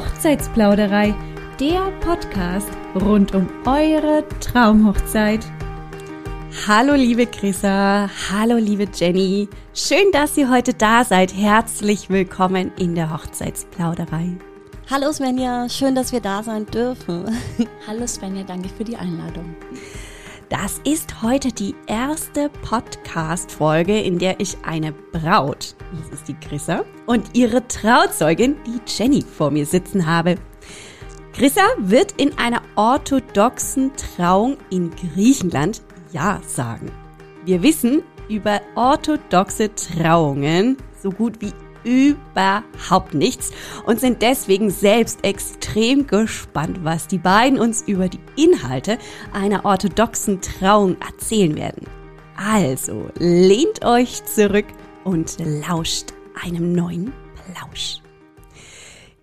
Hochzeitsplauderei, der Podcast rund um eure Traumhochzeit. Hallo liebe Chrissa, hallo liebe Jenny, schön, dass ihr heute da seid. Herzlich willkommen in der Hochzeitsplauderei. Hallo Svenja, schön, dass wir da sein dürfen. Hallo Svenja, danke für die Einladung. Das ist heute die erste Podcast-Folge, in der ich eine Braut, das ist die Chrissa, und ihre Trauzeugin, die Jenny, vor mir sitzen habe. Chrissa wird in einer orthodoxen Trauung in Griechenland Ja sagen. Wir wissen über orthodoxe Trauungen so gut wie überhaupt nichts und sind deswegen selbst extrem gespannt, was die beiden uns über die Inhalte einer orthodoxen Trauung erzählen werden. Also lehnt euch zurück und lauscht einem neuen Plausch.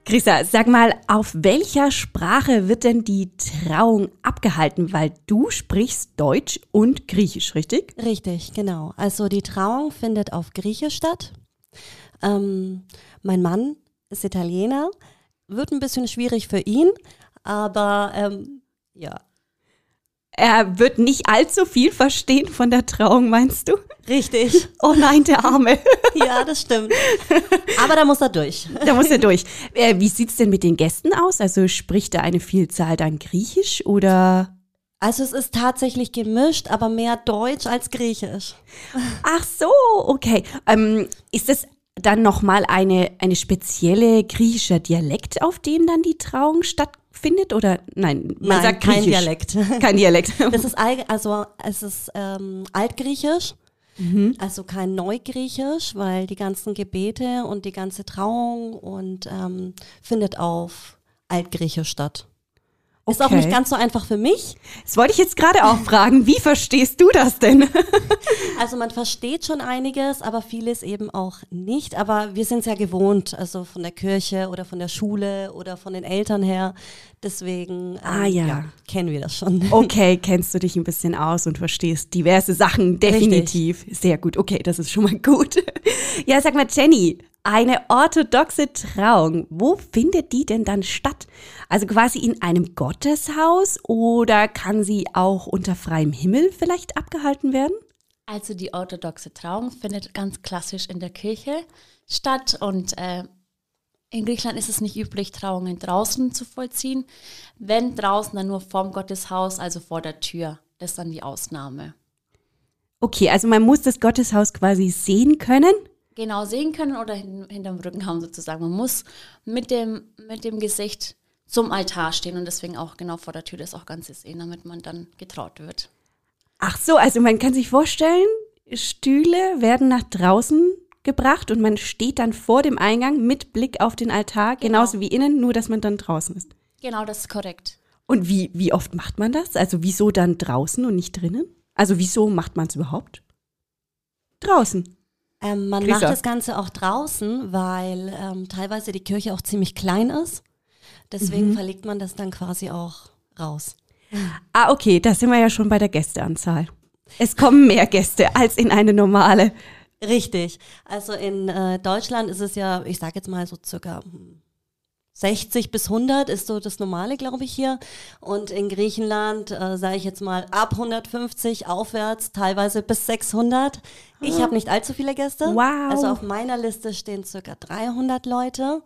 Chrissa, sag mal, auf welcher Sprache wird denn die Trauung abgehalten? Weil du sprichst Deutsch und Griechisch, richtig? Richtig, genau. Also die Trauung findet auf Griechisch statt. Ähm, mein Mann ist Italiener, wird ein bisschen schwierig für ihn, aber ähm, ja. Er wird nicht allzu viel verstehen von der Trauung, meinst du? Richtig. Oh nein, der Arme. ja, das stimmt. Aber da muss er durch. Da muss er durch. Äh, wie sieht's denn mit den Gästen aus? Also spricht er eine Vielzahl dann Griechisch oder? Also es ist tatsächlich gemischt, aber mehr Deutsch als Griechisch. Ach so, okay. Ähm, ist es dann nochmal eine, eine spezielle griechischer Dialekt, auf dem dann die Trauung stattfindet? Oder nein, man nein, sagt kein Dialekt. Kein Dialekt. Das ist also es ist ähm, altgriechisch. Mhm. Also kein Neugriechisch, weil die ganzen Gebete und die ganze Trauung und ähm, findet auf Altgriechisch statt. Ist auch nicht ganz so einfach für mich. Das wollte ich jetzt gerade auch fragen. Wie verstehst du das denn? also man versteht schon einiges, aber vieles eben auch nicht. Aber wir sind es ja gewohnt, also von der Kirche oder von der Schule oder von den Eltern her. Deswegen ähm, ah, ja. ja. kennen wir das schon. Okay, kennst du dich ein bisschen aus und verstehst diverse Sachen definitiv. Richtig. Sehr gut. Okay, das ist schon mal gut. Ja, sag mal, Jenny, eine orthodoxe Trauung, wo findet die denn dann statt? Also quasi in einem Gotteshaus oder kann sie auch unter freiem Himmel vielleicht abgehalten werden? Also die orthodoxe Trauung findet ganz klassisch in der Kirche statt und äh, in Griechenland ist es nicht üblich, Trauungen draußen zu vollziehen. Wenn draußen, dann nur vorm Gotteshaus, also vor der Tür. Das ist dann die Ausnahme. Okay, also man muss das Gotteshaus quasi sehen können? Genau, sehen können oder hin, hinterm Rücken haben sozusagen. Man muss mit dem, mit dem Gesicht zum Altar stehen und deswegen auch genau vor der Tür das auch Ganze sehen, damit man dann getraut wird. Ach so, also man kann sich vorstellen, Stühle werden nach draußen gebracht und man steht dann vor dem Eingang mit Blick auf den Altar, genau. genauso wie innen, nur dass man dann draußen ist. Genau, das ist korrekt. Und wie, wie oft macht man das? Also wieso dann draußen und nicht drinnen? Also wieso macht man es überhaupt? Draußen. Ähm, man Grießer. macht das Ganze auch draußen, weil ähm, teilweise die Kirche auch ziemlich klein ist. Deswegen mhm. verlegt man das dann quasi auch raus. Ah, okay, da sind wir ja schon bei der Gästeanzahl. Es kommen mehr Gäste als in eine normale Richtig. Also in äh, Deutschland ist es ja, ich sage jetzt mal so circa 60 bis 100 ist so das Normale, glaube ich, hier. Und in Griechenland äh, sage ich jetzt mal ab 150 aufwärts, teilweise bis 600. Ich ah. habe nicht allzu viele Gäste. Wow. Also auf meiner Liste stehen circa 300 Leute.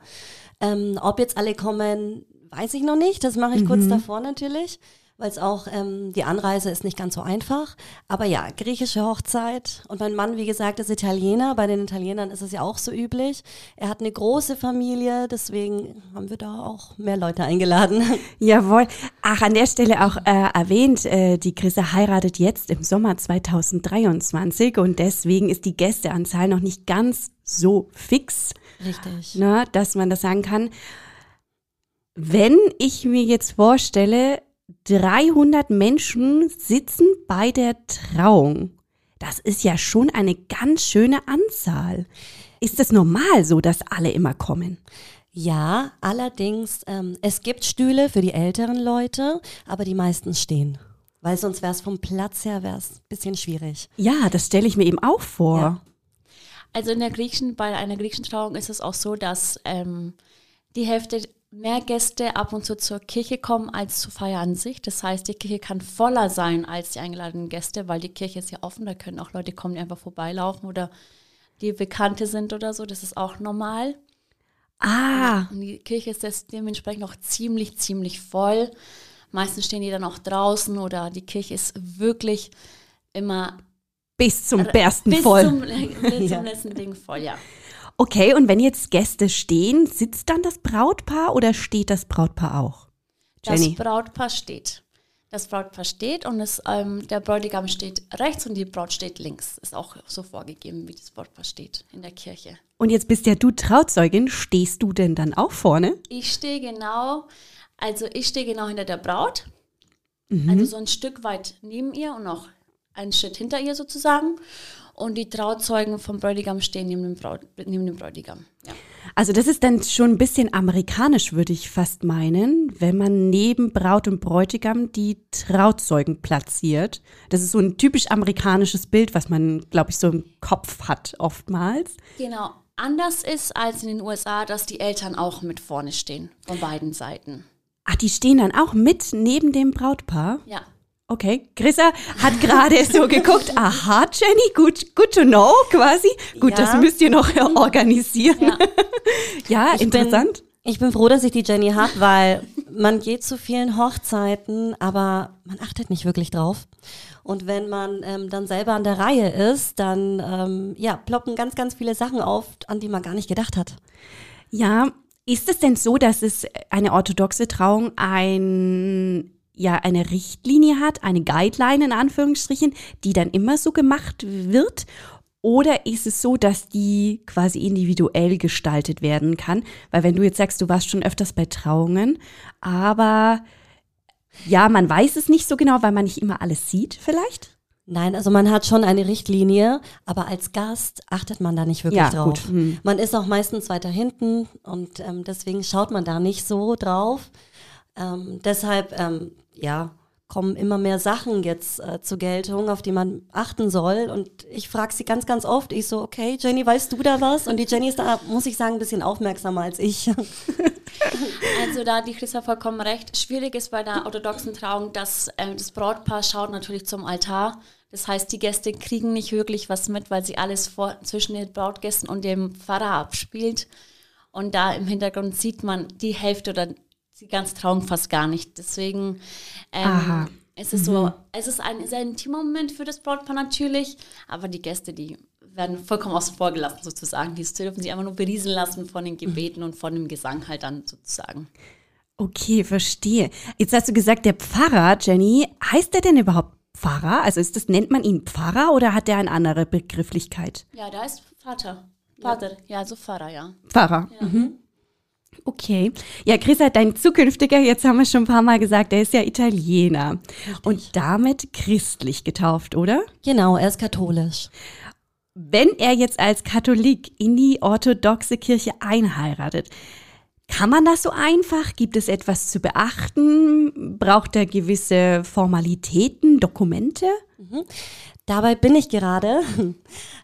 Ähm, ob jetzt alle kommen, weiß ich noch nicht. Das mache ich mhm. kurz davor natürlich weil es auch ähm, die Anreise ist nicht ganz so einfach. Aber ja, griechische Hochzeit. Und mein Mann, wie gesagt, ist Italiener. Bei den Italienern ist es ja auch so üblich. Er hat eine große Familie, deswegen haben wir da auch mehr Leute eingeladen. Jawohl. Ach, an der Stelle auch äh, erwähnt, äh, die Chrisse heiratet jetzt im Sommer 2023 und deswegen ist die Gästeanzahl noch nicht ganz so fix. Richtig. Na, ne, dass man das sagen kann. Wenn ich mir jetzt vorstelle, 300 Menschen sitzen bei der Trauung. Das ist ja schon eine ganz schöne Anzahl. Ist es normal so, dass alle immer kommen? Ja, allerdings, ähm, es gibt Stühle für die älteren Leute, aber die meisten stehen. Weil sonst wäre es vom Platz her ein bisschen schwierig. Ja, das stelle ich mir eben auch vor. Ja. Also in der griechischen, bei einer griechischen Trauung ist es auch so, dass ähm, die Hälfte mehr Gäste ab und zu zur Kirche kommen als zur Feier an sich. Das heißt, die Kirche kann voller sein als die eingeladenen Gäste, weil die Kirche ist ja offen. Da können auch Leute kommen, die einfach vorbeilaufen oder die Bekannte sind oder so. Das ist auch normal. Ah. Und die Kirche ist dementsprechend auch ziemlich, ziemlich voll. Meistens stehen die dann auch draußen oder die Kirche ist wirklich immer bis zum Bersten bis voll. Zum, bis zum letzten Ding voll, ja. Okay, und wenn jetzt Gäste stehen, sitzt dann das Brautpaar oder steht das Brautpaar auch? Jenny. Das Brautpaar steht. Das Brautpaar steht und es, ähm, der Bräutigam steht rechts und die Braut steht links. Ist auch so vorgegeben, wie das Brautpaar steht in der Kirche. Und jetzt bist ja du Trauzeugin. Stehst du denn dann auch vorne? Ich stehe genau, also ich stehe genau hinter der Braut. Mhm. Also so ein Stück weit neben ihr und noch einen Schritt hinter ihr sozusagen und die Trauzeugen vom Bräutigam stehen neben dem, Braut, neben dem Bräutigam. Ja. Also das ist dann schon ein bisschen amerikanisch, würde ich fast meinen, wenn man neben Braut und Bräutigam die Trauzeugen platziert. Das ist so ein typisch amerikanisches Bild, was man, glaube ich, so im Kopf hat oftmals. Genau. Anders ist als in den USA, dass die Eltern auch mit vorne stehen, von beiden Seiten. Ach, die stehen dann auch mit neben dem Brautpaar? Ja. Okay, Chrissa hat gerade so geguckt, aha, Jenny, gut, good to know, quasi. Gut, ja. das müsst ihr noch organisieren. Ja, ja ich interessant. Bin, ich bin froh, dass ich die Jenny habe, weil man geht zu vielen Hochzeiten, aber man achtet nicht wirklich drauf. Und wenn man ähm, dann selber an der Reihe ist, dann ähm, ja, ploppen ganz, ganz viele Sachen auf, an die man gar nicht gedacht hat. Ja, ist es denn so, dass es eine orthodoxe Trauung ein ja eine Richtlinie hat, eine Guideline in Anführungsstrichen, die dann immer so gemacht wird? Oder ist es so, dass die quasi individuell gestaltet werden kann? Weil wenn du jetzt sagst, du warst schon öfters bei Trauungen, aber ja, man weiß es nicht so genau, weil man nicht immer alles sieht vielleicht? Nein, also man hat schon eine Richtlinie, aber als Gast achtet man da nicht wirklich ja, drauf. Hm. Man ist auch meistens weiter hinten und ähm, deswegen schaut man da nicht so drauf. Ähm, deshalb, ähm, ja, kommen immer mehr Sachen jetzt äh, zur Geltung, auf die man achten soll. Und ich frage sie ganz, ganz oft. Ich so, okay, Jenny, weißt du da was? Und die Jenny ist da, muss ich sagen, ein bisschen aufmerksamer als ich. Also da hat die Christa vollkommen recht. Schwierig ist bei der orthodoxen Trauung, dass äh, das Brautpaar schaut natürlich zum Altar. Das heißt, die Gäste kriegen nicht wirklich was mit, weil sie alles vor, zwischen den Brautgästen und dem Pfarrer abspielt. Und da im Hintergrund sieht man die Hälfte oder die ganze Trauung fast gar nicht. Deswegen ähm, es ist mhm. so, es ist ein sehr intimer Moment für das Brautpaar natürlich, aber die Gäste, die werden vollkommen außen vor gelassen sozusagen. Die dürfen sich einfach nur berieseln lassen von den Gebeten und von dem Gesang halt dann sozusagen. Okay, verstehe. Jetzt hast du gesagt, der Pfarrer, Jenny, heißt der denn überhaupt Pfarrer? Also ist das, nennt man ihn Pfarrer oder hat der eine andere Begrifflichkeit? Ja, da ist Vater. Vater, ja, ja so Pfarrer, ja. Pfarrer. Ja. Mhm. Okay. Ja, Chrissa, dein zukünftiger, jetzt haben wir schon ein paar Mal gesagt, der ist ja Italiener Richtig. und damit christlich getauft, oder? Genau, er ist katholisch. Wenn er jetzt als Katholik in die orthodoxe Kirche einheiratet, kann man das so einfach? Gibt es etwas zu beachten? Braucht er gewisse Formalitäten, Dokumente? Mhm. Dabei bin ich gerade.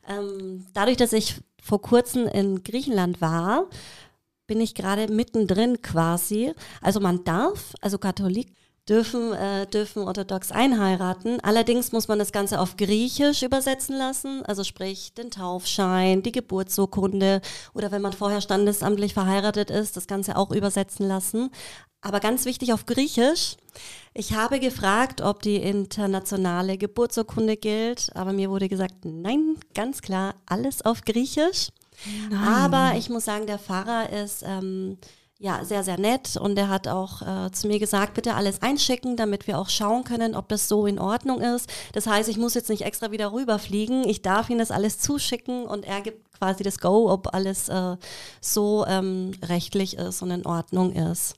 ähm, dadurch, dass ich vor kurzem in Griechenland war, bin ich gerade mittendrin quasi. Also man darf, also Katholik dürfen, äh, dürfen orthodox einheiraten. Allerdings muss man das Ganze auf Griechisch übersetzen lassen, also sprich den Taufschein, die Geburtsurkunde oder wenn man vorher standesamtlich verheiratet ist, das Ganze auch übersetzen lassen. Aber ganz wichtig auf Griechisch. Ich habe gefragt, ob die internationale Geburtsurkunde gilt, aber mir wurde gesagt, nein, ganz klar, alles auf Griechisch. Nein. Aber ich muss sagen, der Pfarrer ist ähm, ja sehr, sehr nett und er hat auch äh, zu mir gesagt, bitte alles einschicken, damit wir auch schauen können, ob das so in Ordnung ist. Das heißt, ich muss jetzt nicht extra wieder rüberfliegen. Ich darf ihm das alles zuschicken und er gibt quasi das Go, ob alles äh, so ähm, rechtlich ist und in Ordnung ist.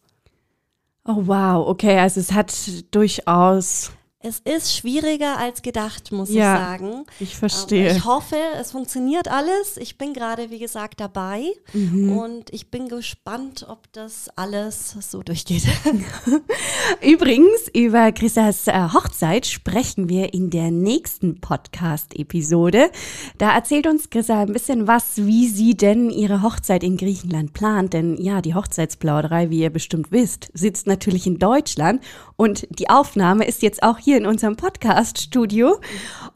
Oh wow, okay, also es hat durchaus Es ist schwieriger als gedacht, muss Ja, ich sagen. Ich Aber verstehe. Ich hoffe, es funktioniert alles. Ich bin gerade, wie gesagt, dabei Mhm. und ich bin gespannt, ob das alles so durchgeht. Übrigens, über Chrisas äh, Hochzeit sprechen wir in der nächsten Podcast-Episode. Da erzählt uns Chrissa ein bisschen was, wie sie denn ihre Hochzeit in Griechenland plant. Denn ja, die Hochzeitsplauderei, wie ihr bestimmt wisst, sitzt natürlich in Deutschland. Und die Aufnahme ist jetzt auch hier in unserem Podcast-Studio.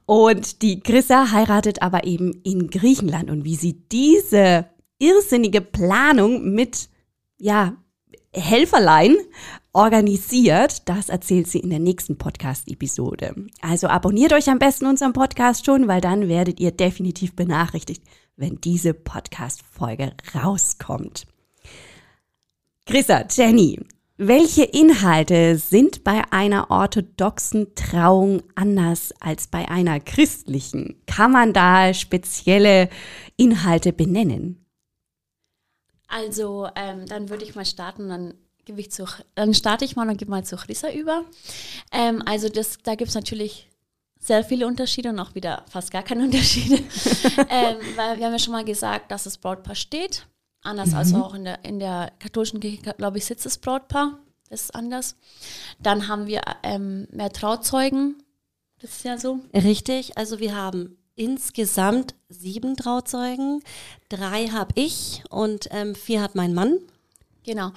Und die Chrissa heiratet aber eben in Griechenland. Und wie sie diese irrsinnige Planung mit, ja, Helferlein organisiert. Das erzählt sie in der nächsten Podcast-Episode. Also abonniert euch am besten unseren Podcast schon, weil dann werdet ihr definitiv benachrichtigt, wenn diese Podcast-Folge rauskommt. Chrissa, Jenny, welche Inhalte sind bei einer orthodoxen Trauung anders als bei einer christlichen? Kann man da spezielle Inhalte benennen? Also, ähm, dann würde ich mal starten, dann gebe ich zu, dann starte ich mal und gebe mal zu Rissa über. Ähm, also, das, da gibt es natürlich sehr viele Unterschiede und auch wieder fast gar keine Unterschiede. ähm, weil wir haben ja schon mal gesagt, dass das Brautpaar steht. Anders als auch in der, in der katholischen Kirche, glaube ich, sitzt das Brautpaar. Das ist anders. Dann haben wir ähm, mehr Trauzeugen. Das ist ja so. Richtig, also wir haben insgesamt sieben Trauzeugen. Drei habe ich und ähm, vier hat mein Mann. Genau.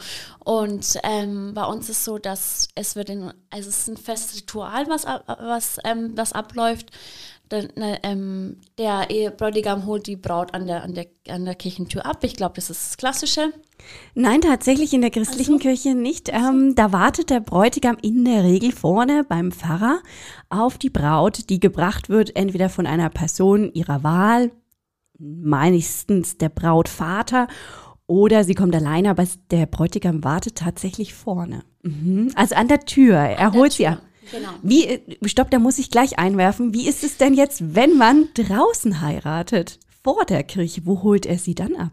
Und ähm, bei uns ist so, dass es wird in, also es ist ein festes Ritual, was, ab- was, ähm, was abläuft. Dann, ne, ähm, der Ehebräutigam holt die Braut an der, an der, an der Kirchentür ab. Ich glaube, das ist das Klassische. Nein, tatsächlich in der christlichen Kirche nicht. Ähm, da wartet der Bräutigam in der Regel vorne beim Pfarrer auf die Braut, die gebracht wird, entweder von einer Person ihrer Wahl, meistens der Brautvater, oder sie kommt alleine, aber der Bräutigam wartet tatsächlich vorne. Mhm. Also an der Tür. Er holt sie ab. Genau. Wie, stopp, da muss ich gleich einwerfen. Wie ist es denn jetzt, wenn man draußen heiratet? Vor der Kirche, wo holt er sie dann ab?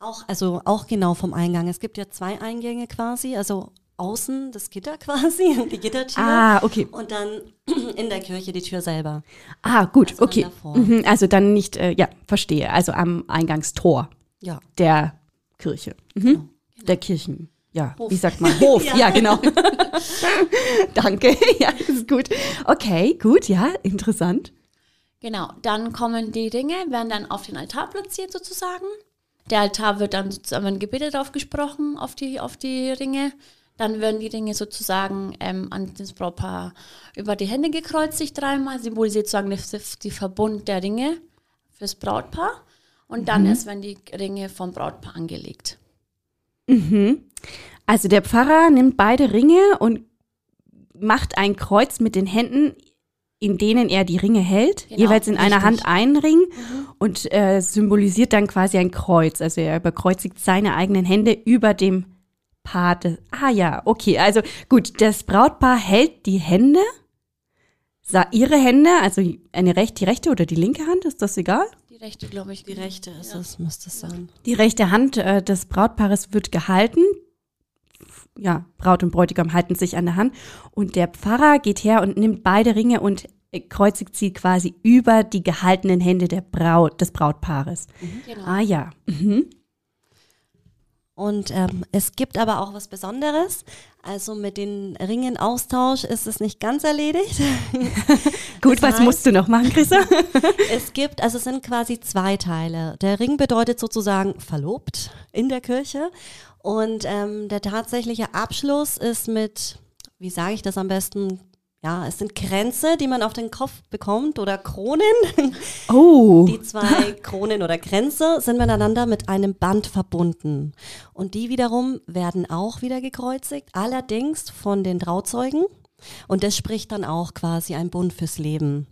Auch, also auch genau vom Eingang. Es gibt ja zwei Eingänge quasi, also außen das Gitter quasi, die Gittertür. Ah, okay. Und dann in der Kirche die Tür selber. Ah, gut, Also okay. Mhm, also dann nicht, äh, ja, verstehe. Also am Eingangstor Ja. der Kirche. Mhm. Der Kirchen. Ja, Hof. wie sagt man? Hof, ja, Ja. genau. Danke, ja, ist gut. Okay, gut, ja, interessant. Genau. Dann kommen die Ringe, werden dann auf den Altar platziert sozusagen. Der Altar wird dann sozusagen Gebete drauf gesprochen auf die, auf die Ringe. Dann werden die Ringe sozusagen ähm, an das Brautpaar über die Hände gekreuzigt dreimal, symbolisiert sozusagen die, die Verbund der Ringe fürs Brautpaar. Und dann erst werden die Ringe vom Brautpaar angelegt. Also der Pfarrer nimmt beide Ringe und macht ein Kreuz mit den Händen, in denen er die Ringe hält, Genau, jeweils in einer richtig. Hand einen Ring und äh, symbolisiert dann quasi ein Kreuz. Also er überkreuzigt seine eigenen Hände über dem Paar des. Ah ja, okay. Also gut, das Brautpaar hält die Hände, ihre Hände, also eine rechte, die rechte oder die linke Hand, ist das egal? Die rechte, glaube ich. Die rechte ist es, müsste es sein. Die rechte Hand äh, des Brautpaares wird gehalten. Ja, Braut und Bräutigam halten sich an der Hand. Und der Pfarrer geht her und nimmt beide Ringe und kreuzigt sie quasi über die gehaltenen Hände der Braut, des Brautpaares. Genau. Ah ja. Mhm. Und ähm, es gibt aber auch was Besonderes. Also mit den Ringen Austausch ist es nicht ganz erledigt. Gut, Das was heißt- musst du noch machen, Chrissa? es gibt, also es sind quasi zwei Teile. Der Ring bedeutet sozusagen verlobt in der Kirche. Und ähm, der tatsächliche Abschluss ist mit, wie sage ich das am besten? Ja, es sind Kränze, die man auf den Kopf bekommt oder Kronen. Oh. Die zwei Kronen oder Kränze sind miteinander mit einem Band verbunden. Und die wiederum werden auch wieder gekreuzigt, allerdings von den Trauzeugen. Und das spricht dann auch quasi ein Bund fürs Leben.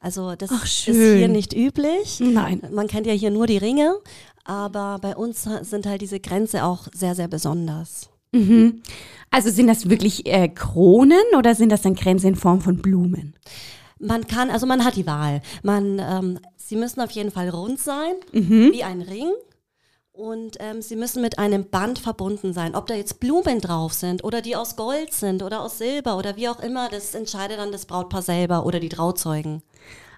Also das Ach, ist hier nicht üblich. Nein. Man kennt ja hier nur die Ringe, aber bei uns sind halt diese Grenze auch sehr, sehr besonders. Mhm. Also sind das wirklich äh, Kronen oder sind das dann Kränze in Form von Blumen? Man kann, also man hat die Wahl. Man, ähm, sie müssen auf jeden Fall rund sein, Mhm. wie ein Ring. Und ähm, sie müssen mit einem Band verbunden sein. Ob da jetzt Blumen drauf sind oder die aus Gold sind oder aus Silber oder wie auch immer, das entscheidet dann das Brautpaar selber oder die Trauzeugen.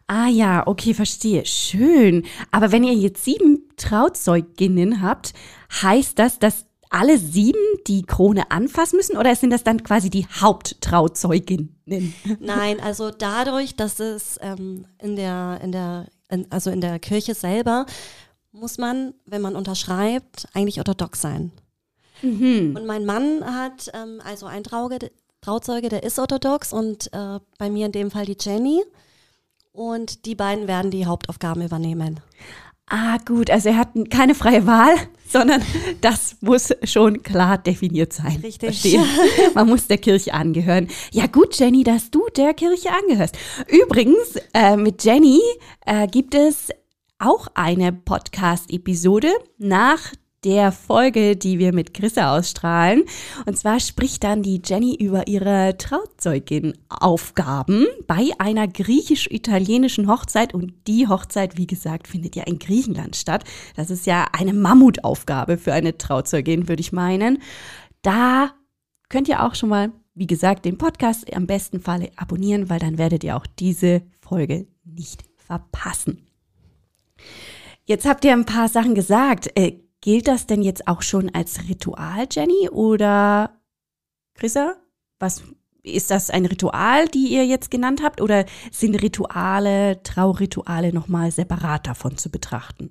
Ah ja, okay, verstehe. Schön. Aber wenn ihr jetzt sieben Trauzeuginnen habt, heißt das, dass alle sieben die Krone anfassen müssen oder sind das dann quasi die Haupttrauzeuginnen? Nein, also dadurch, dass es ähm, in der, in der, in, also in der Kirche selber muss man, wenn man unterschreibt, eigentlich orthodox sein. Mhm. Und mein Mann hat ähm, also ein Trauge, Trauzeuge, der ist orthodox und äh, bei mir in dem Fall die Jenny. Und die beiden werden die Hauptaufgaben übernehmen. Ah, gut, also er hat keine freie Wahl, sondern das muss schon klar definiert sein. Richtig. Verstehen? Man muss der Kirche angehören. Ja, gut, Jenny, dass du der Kirche angehörst. Übrigens, äh, mit Jenny äh, gibt es auch eine Podcast-Episode nach der Folge, die wir mit Chrissa ausstrahlen. Und zwar spricht dann die Jenny über ihre Trauzeugin-Aufgaben bei einer griechisch-italienischen Hochzeit. Und die Hochzeit, wie gesagt, findet ja in Griechenland statt. Das ist ja eine Mammutaufgabe für eine Trauzeugin, würde ich meinen. Da könnt ihr auch schon mal, wie gesagt, den Podcast am besten Falle abonnieren, weil dann werdet ihr auch diese Folge nicht verpassen. Jetzt habt ihr ein paar Sachen gesagt. Äh, Gilt das denn jetzt auch schon als Ritual, Jenny? Oder Chrissa? Was ist das ein Ritual, die ihr jetzt genannt habt? Oder sind Rituale, Traurituale nochmal separat davon zu betrachten?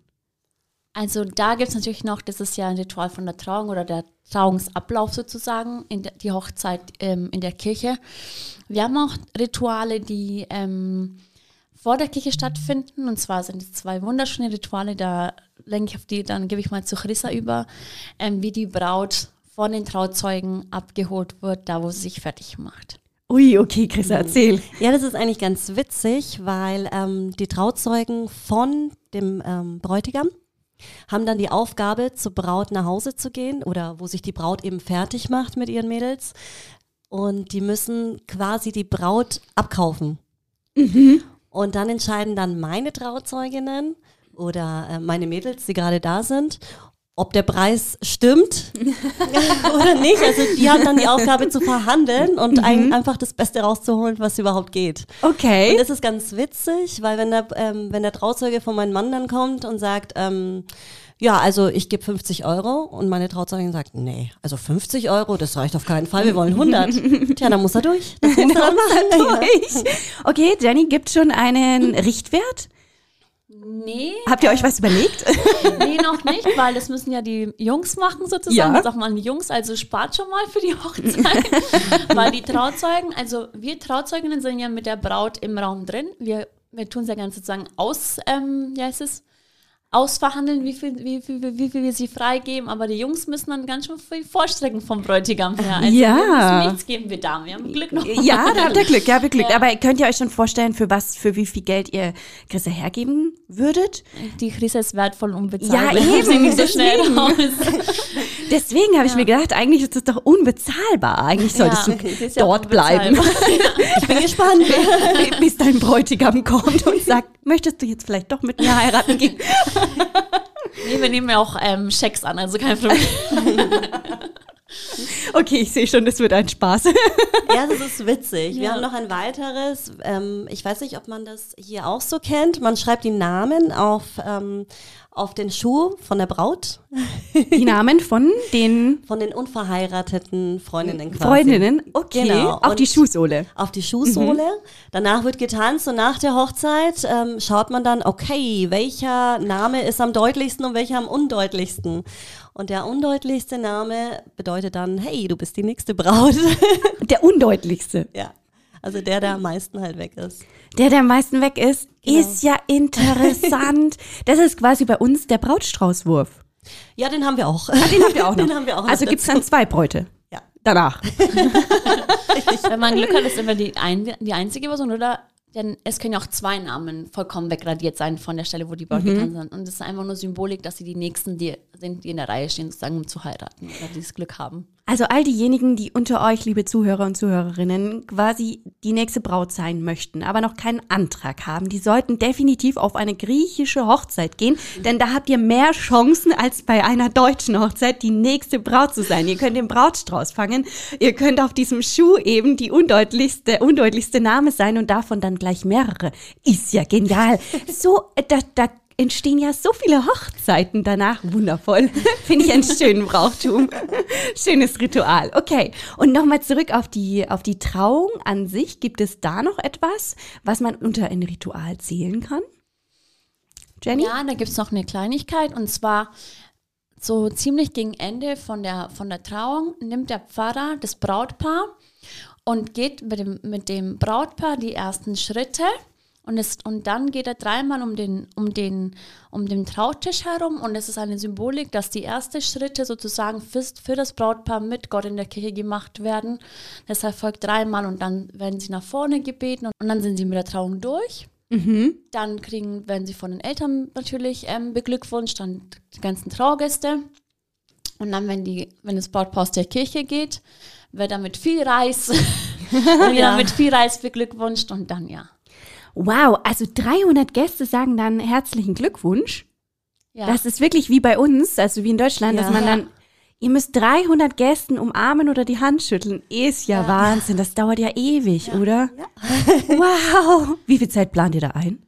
Also da gibt es natürlich noch, das ist ja ein Ritual von der Trauung oder der Trauungsablauf sozusagen, in die Hochzeit ähm, in der Kirche. Wir haben auch Rituale, die ähm, vor der Kirche stattfinden. Und zwar sind es zwei wunderschöne Rituale, da lenke ich auf die, dann gebe ich mal zu Chrissa über, ähm, wie die Braut von den Trauzeugen abgeholt wird, da wo sie sich fertig macht. Ui, okay, Chrissa, mhm. erzähl. Ja, das ist eigentlich ganz witzig, weil ähm, die Trauzeugen von dem ähm, Bräutigam haben dann die Aufgabe, zur Braut nach Hause zu gehen oder wo sich die Braut eben fertig macht mit ihren Mädels. Und die müssen quasi die Braut abkaufen. Mhm. Und dann entscheiden dann meine Trauzeuginnen oder äh, meine Mädels, die gerade da sind, ob der Preis stimmt oder nicht. Also die haben dann die Aufgabe zu verhandeln und mhm. ein, einfach das Beste rauszuholen, was überhaupt geht. Okay. Und das ist ganz witzig, weil wenn der, ähm, wenn der Trauzeuge von meinem Mann dann kommt und sagt, ähm, ja, also ich gebe 50 Euro und meine Trauzeugin sagt, nee, also 50 Euro, das reicht auf keinen Fall, wir wollen 100. Tja, dann muss er durch. Das muss er machen. Durch. Okay, Jenny, gibt schon einen Richtwert? Nee. Habt ihr euch was überlegt? Nee, noch nicht, weil das müssen ja die Jungs machen sozusagen. Ja. Das sagt man die Jungs, also spart schon mal für die Hochzeit. weil die Trauzeugen, also wir Trauzeuginnen sind ja mit der Braut im Raum drin. Wir, wir tun es ja ganz sozusagen aus, ähm, wie heißt es? Ausverhandeln, wie viel, wie, viel, wie viel wir sie freigeben, aber die Jungs müssen dann ganz schön viel vorstrecken vom Bräutigam her. Also ja. nichts geben, wir Damen, wir haben Glück noch. Ja, da habt ihr Glück, ja, habt ihr Glück. Ja. Aber könnt ihr euch schon vorstellen, für was, für wie viel Geld ihr Chrissa hergeben würdet? Die Chrissa ist wertvoll und unbezahlbar. Ja, eben. Nicht so schnell raus. Deswegen habe ich ja. mir gedacht, eigentlich ist das doch unbezahlbar. Eigentlich solltest ja, du dort bleiben. ich bin gespannt. Bis dein Bräutigam kommt und sagt, möchtest du jetzt vielleicht doch mit mir heiraten gehen? Nee, wir nehmen ja auch ähm, Schecks an, also kein Problem. Okay, ich sehe schon, das wird ein Spaß. ja, das ist witzig. Wir ja. haben noch ein weiteres. Ähm, ich weiß nicht, ob man das hier auch so kennt. Man schreibt die Namen auf, ähm, auf den Schuh von der Braut. Die Namen von den? Von den unverheirateten Freundinnen quasi. Freundinnen, okay. Genau. Auf die Schuhsohle. Auf die Schuhsohle. Mhm. Danach wird getanzt und nach der Hochzeit ähm, schaut man dann, okay, welcher Name ist am deutlichsten und welcher am undeutlichsten. Und der undeutlichste Name bedeutet dann, hey, du bist die nächste Braut. Der undeutlichste? Ja. Also der, der am meisten halt weg ist. Der, der am meisten weg ist, genau. ist ja interessant. das ist quasi bei uns der Brautstraußwurf. Ja, den haben wir auch. Ah, den habt ihr auch noch. Den haben wir auch also gibt es dann zwei Bräute. Ja. Danach. Wenn man Glück hat, ist immer die, ein, die einzige Person, oder? Denn es können ja auch zwei Namen vollkommen wegradiert sein von der Stelle, wo die Braut mhm. sind. Und es ist einfach nur Symbolik, dass sie die Nächsten die sind, die in der Reihe stehen, sozusagen, um zu heiraten oder dieses Glück haben. Also all diejenigen, die unter euch, liebe Zuhörer und Zuhörerinnen, quasi die nächste Braut sein möchten, aber noch keinen Antrag haben, die sollten definitiv auf eine griechische Hochzeit gehen, denn da habt ihr mehr Chancen als bei einer deutschen Hochzeit, die nächste Braut zu sein. Ihr könnt den Brautstrauß fangen, ihr könnt auf diesem Schuh eben die undeutlichste, undeutlichste Name sein und davon dann gleich mehrere. Ist ja genial. So, da, da entstehen ja so viele Hochzeiten danach. Wundervoll. Finde ich einen schönen Brauchtum. Schönes Ritual. Okay. Und nochmal zurück auf die, auf die Trauung an sich. Gibt es da noch etwas, was man unter ein Ritual zählen kann? Jenny? Ja, da gibt es noch eine Kleinigkeit und zwar so ziemlich gegen Ende von der, von der Trauung nimmt der Pfarrer das Brautpaar und geht mit dem, mit dem Brautpaar die ersten Schritte und, es, und dann geht er dreimal um den, um, den, um den Trautisch herum und es ist eine Symbolik, dass die ersten Schritte sozusagen für, für das Brautpaar mit Gott in der Kirche gemacht werden. Das erfolgt dreimal und dann werden sie nach vorne gebeten und dann sind sie mit der Trauung durch. Mhm. Dann kriegen, werden sie von den Eltern natürlich ähm, beglückwünscht, dann die ganzen Traugäste. Und dann, wenn, die, wenn das Brautpaar aus der Kirche geht, wird er mit viel Reis, ja. mit viel Reis beglückwünscht und dann ja. Wow, also 300 Gäste sagen dann herzlichen Glückwunsch. Ja. Das ist wirklich wie bei uns, also wie in Deutschland, ja. dass man dann, ihr müsst 300 Gästen umarmen oder die Hand schütteln. Ist ja, ja. Wahnsinn, das dauert ja ewig, oder? Ja. Wow. Wie viel Zeit plant ihr da ein?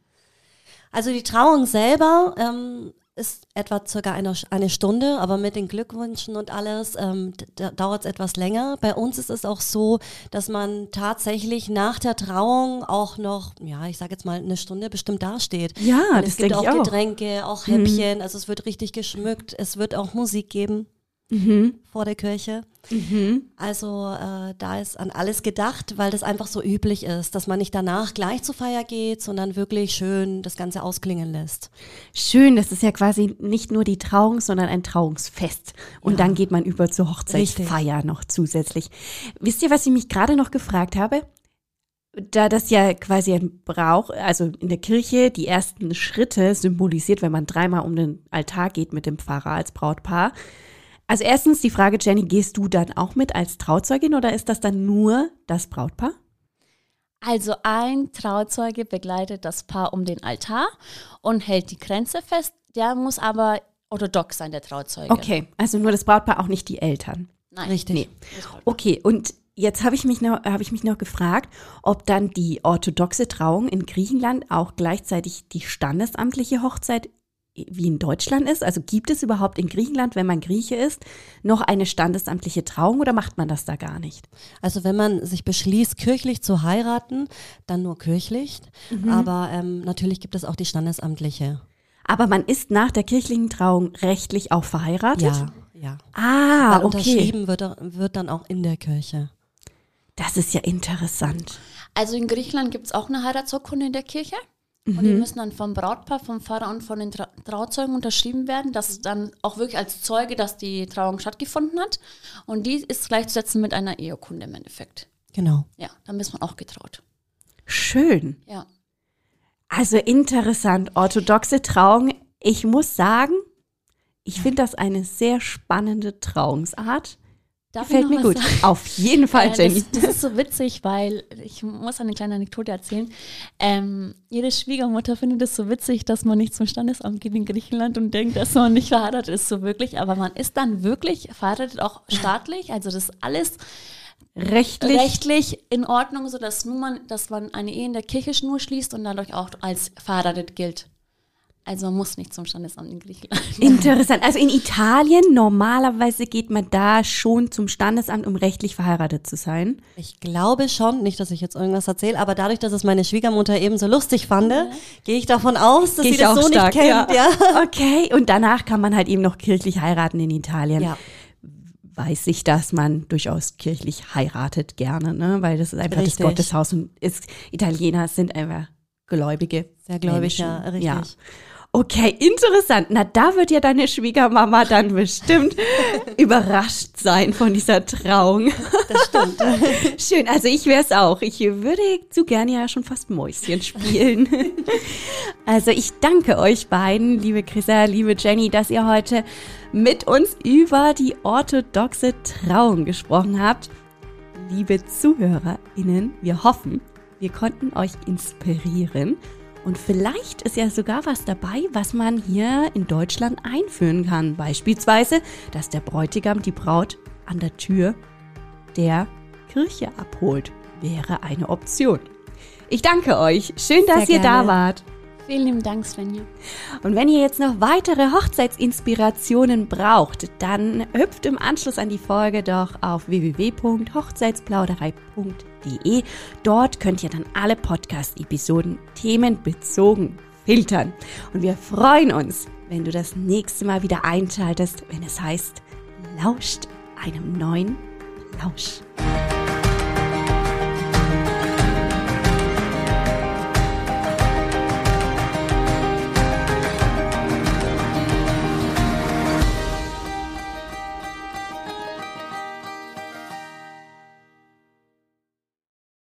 Also die Trauung selber ähm, ist etwa circa eine, eine Stunde, aber mit den Glückwünschen und alles ähm, dauert es etwas länger. Bei uns ist es auch so, dass man tatsächlich nach der Trauung auch noch, ja, ich sage jetzt mal eine Stunde bestimmt dasteht. Ja, Und das es gibt auch, auch Getränke, auch Häppchen, mhm. also es wird richtig geschmückt, es wird auch Musik geben mhm. vor der Kirche. Mhm. Also äh, da ist an alles gedacht, weil das einfach so üblich ist, dass man nicht danach gleich zur Feier geht, sondern wirklich schön das Ganze ausklingen lässt. Schön, das ist ja quasi nicht nur die Trauung, sondern ein Trauungsfest. Und ja. dann geht man über zur Hochzeitsfeier Richtig. noch zusätzlich. Wisst ihr, was ich mich gerade noch gefragt habe? da das ja quasi ein Brauch, also in der Kirche die ersten Schritte symbolisiert, wenn man dreimal um den Altar geht mit dem Pfarrer als Brautpaar, also erstens die Frage, Jenny, gehst du dann auch mit als Trauzeugin oder ist das dann nur das Brautpaar? Also ein Trauzeuge begleitet das Paar um den Altar und hält die Grenze fest. Der muss aber orthodox sein, der Trauzeuge. Okay, also nur das Brautpaar, auch nicht die Eltern. Nein, richtig. Nee. Okay, und jetzt habe ich, mich noch, hab ich mich noch gefragt, ob dann die orthodoxe Trauung in Griechenland auch gleichzeitig die standesamtliche Hochzeit wie in Deutschland ist? Also gibt es überhaupt in Griechenland, wenn man Grieche ist, noch eine standesamtliche Trauung oder macht man das da gar nicht? Also wenn man sich beschließt, kirchlich zu heiraten, dann nur kirchlich. Mhm. Aber ähm, natürlich gibt es auch die standesamtliche. Aber man ist nach der kirchlichen Trauung rechtlich auch verheiratet? Ja, ja. Ah, Weil okay. Unterschrieben wird, wird dann auch in der Kirche. Das ist ja interessant. Also in Griechenland gibt es auch eine Heiratsurkunde in der Kirche. Mhm. Und die müssen dann vom Brautpaar, vom Pfarrer und von den Tra Trauzeugen unterschrieben werden, dass dann auch wirklich als Zeuge, dass die Trauung stattgefunden hat. Und die ist gleichzusetzen mit einer Ehekunde im Endeffekt. Genau. Ja, dann ist man auch getraut. Schön. Ja. Also interessant. Orthodoxe Trauung. Ich muss sagen, ich finde das eine sehr spannende Trauungsart. Darf Fällt mir gut. Sagen? Auf jeden Fall, äh, Jenny. Das, das, ist so witzig, weil ich muss eine kleine Anekdote erzählen. Ähm, jede Schwiegermutter findet es so witzig, dass man nicht zum Standesamt geht in Griechenland und denkt, dass man nicht verheiratet ist, so wirklich. Aber man ist dann wirklich verheiratet, auch staatlich. Also das ist alles rechtlich, rechtlich in Ordnung, sodass nur man, dass man eine Ehe in der Kirche nur schließt und dadurch auch als verheiratet gilt. Also man muss nicht zum Standesamt in Griechenland. Interessant. Also in Italien normalerweise geht man da schon zum Standesamt, um rechtlich verheiratet zu sein. Ich glaube schon, nicht, dass ich jetzt irgendwas erzähle, aber dadurch, dass es meine Schwiegermutter eben so lustig fand, ja. gehe ich davon aus, dass Geh sie das so stark, nicht kennt. Ja. ja. Okay, und danach kann man halt eben noch kirchlich heiraten in Italien. Ja. Weiß ich, dass man durchaus kirchlich heiratet gerne, ne? weil das ist einfach Richtig. das Gotteshaus und ist, Italiener sind einfach Gläubige. Sehr gläubig, Menschen. ja, richtig. Ja. Okay, interessant. Na, da wird ja deine Schwiegermama dann bestimmt überrascht sein von dieser Trauung. Das stimmt. Schön, also ich wäre es auch. Ich würde zu gerne ja schon fast Mäuschen spielen. Also ich danke euch beiden, liebe Chrissa, liebe Jenny, dass ihr heute mit uns über die orthodoxe Trauung gesprochen habt. Liebe ZuhörerInnen, wir hoffen, wir konnten euch inspirieren und vielleicht ist ja sogar was dabei, was man hier in Deutschland einführen kann. Beispielsweise, dass der Bräutigam die Braut an der Tür der Kirche abholt. Wäre eine Option. Ich danke euch. Schön, dass Sehr ihr da gerne. wart. Vielen lieben Dank, Svenja. Und wenn ihr jetzt noch weitere Hochzeitsinspirationen braucht, dann hüpft im Anschluss an die Folge doch auf www.hochzeitsplauderei.de. Dort könnt ihr dann alle Podcast-Episoden themenbezogen filtern. Und wir freuen uns, wenn du das nächste Mal wieder einschaltest, wenn es heißt, lauscht einem neuen Plausch.